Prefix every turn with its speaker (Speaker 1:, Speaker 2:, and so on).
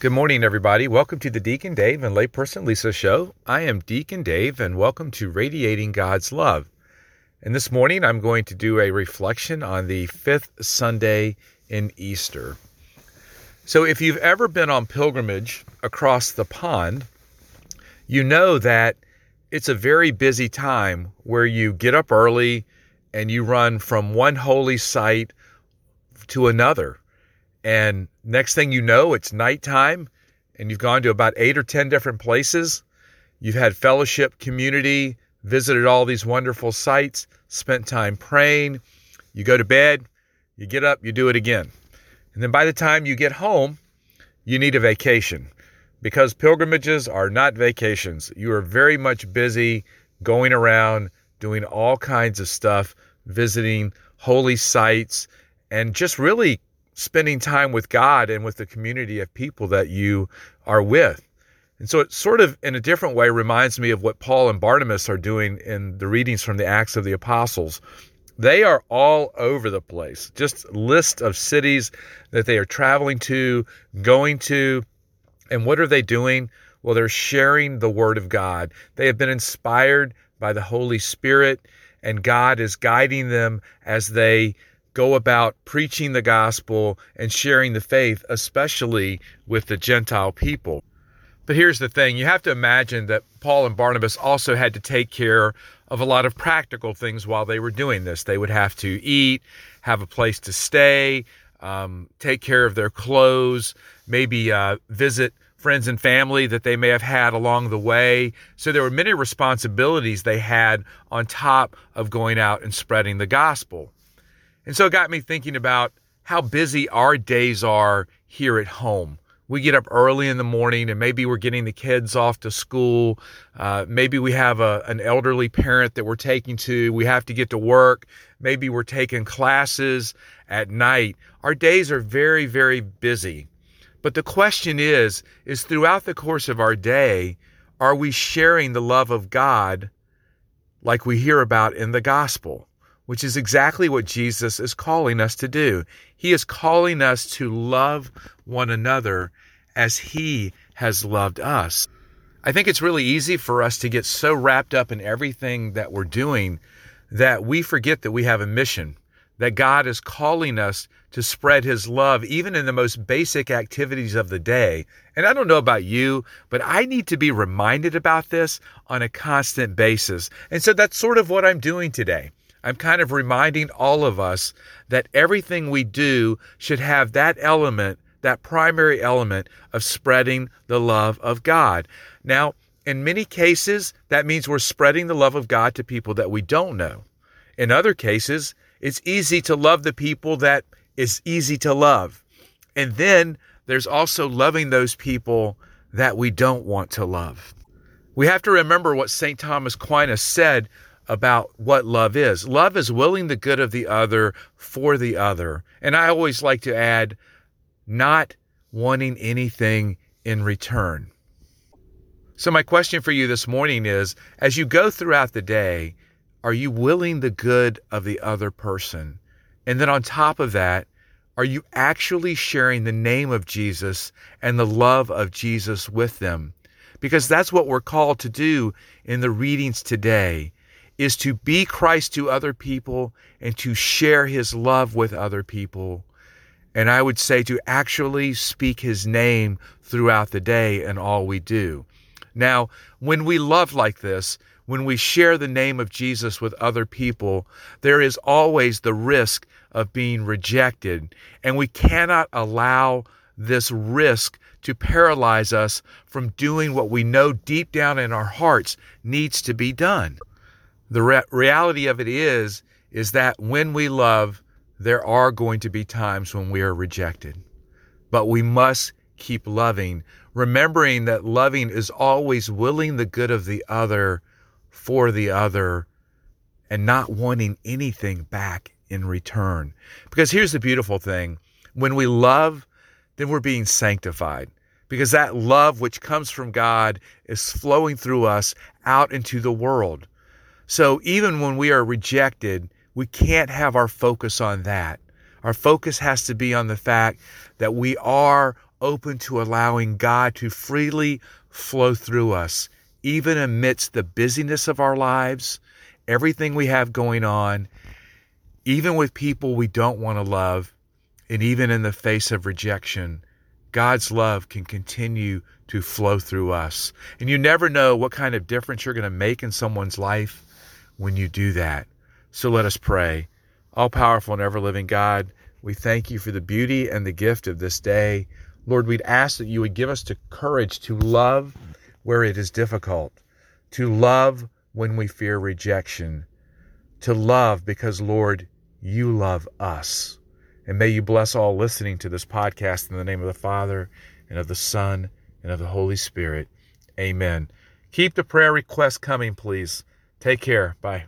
Speaker 1: Good morning, everybody. Welcome to the Deacon Dave and Layperson Lisa show. I am Deacon Dave, and welcome to Radiating God's Love. And this morning, I'm going to do a reflection on the fifth Sunday in Easter. So, if you've ever been on pilgrimage across the pond, you know that it's a very busy time where you get up early and you run from one holy site to another. And next thing you know, it's nighttime and you've gone to about eight or 10 different places. You've had fellowship, community, visited all these wonderful sites, spent time praying. You go to bed, you get up, you do it again. And then by the time you get home, you need a vacation because pilgrimages are not vacations. You are very much busy going around doing all kinds of stuff, visiting holy sites, and just really spending time with God and with the community of people that you are with. And so it sort of, in a different way, reminds me of what Paul and Barnabas are doing in the readings from the Acts of the Apostles. They are all over the place, just list of cities that they are traveling to, going to. And what are they doing? Well, they're sharing the Word of God. They have been inspired by the Holy Spirit, and God is guiding them as they go about preaching the gospel and sharing the faith, especially with the Gentile people. But here's the thing you have to imagine that Paul and Barnabas also had to take care of a lot of practical things while they were doing this. They would have to eat, have a place to stay, um, take care of their clothes, maybe uh, visit friends and family that they may have had along the way. So there were many responsibilities they had on top of going out and spreading the gospel. And so it got me thinking about how busy our days are here at home. We get up early in the morning and maybe we're getting the kids off to school. Uh, maybe we have a, an elderly parent that we're taking to. We have to get to work. Maybe we're taking classes at night. Our days are very, very busy. But the question is, is throughout the course of our day, are we sharing the love of God like we hear about in the gospel? Which is exactly what Jesus is calling us to do. He is calling us to love one another as He has loved us. I think it's really easy for us to get so wrapped up in everything that we're doing that we forget that we have a mission that God is calling us to spread his love even in the most basic activities of the day. And I don't know about you, but I need to be reminded about this on a constant basis. And so that's sort of what I'm doing today. I'm kind of reminding all of us that everything we do should have that element, that primary element of spreading the love of God. Now, in many cases, that means we're spreading the love of God to people that we don't know. In other cases, it's easy to love the people that is easy to love. And then there's also loving those people that we don't want to love. We have to remember what St. Thomas Aquinas said about what love is. Love is willing the good of the other for the other. And I always like to add, not wanting anything in return. So, my question for you this morning is as you go throughout the day, are you willing the good of the other person? And then on top of that, are you actually sharing the name of Jesus and the love of Jesus with them? Because that's what we're called to do in the readings today is to be Christ to other people and to share his love with other people. And I would say to actually speak his name throughout the day and all we do. Now, when we love like this, when we share the name of Jesus with other people, there is always the risk of being rejected. And we cannot allow this risk to paralyze us from doing what we know deep down in our hearts needs to be done. The re- reality of it is is that when we love, there are going to be times when we are rejected. But we must keep loving, remembering that loving is always willing the good of the other for the other and not wanting anything back in return. Because here's the beautiful thing when we love, then we're being sanctified. Because that love which comes from God is flowing through us out into the world. So even when we are rejected, we can't have our focus on that. Our focus has to be on the fact that we are open to allowing God to freely flow through us, even amidst the busyness of our lives, everything we have going on, even with people we don't want to love, and even in the face of rejection. God's love can continue to flow through us. And you never know what kind of difference you're going to make in someone's life when you do that. So let us pray. All powerful and ever living God, we thank you for the beauty and the gift of this day. Lord, we'd ask that you would give us the courage to love where it is difficult, to love when we fear rejection, to love because, Lord, you love us. And may you bless all listening to this podcast in the name of the Father and of the Son and of the Holy Spirit. Amen. Keep the prayer requests coming, please. Take care. Bye.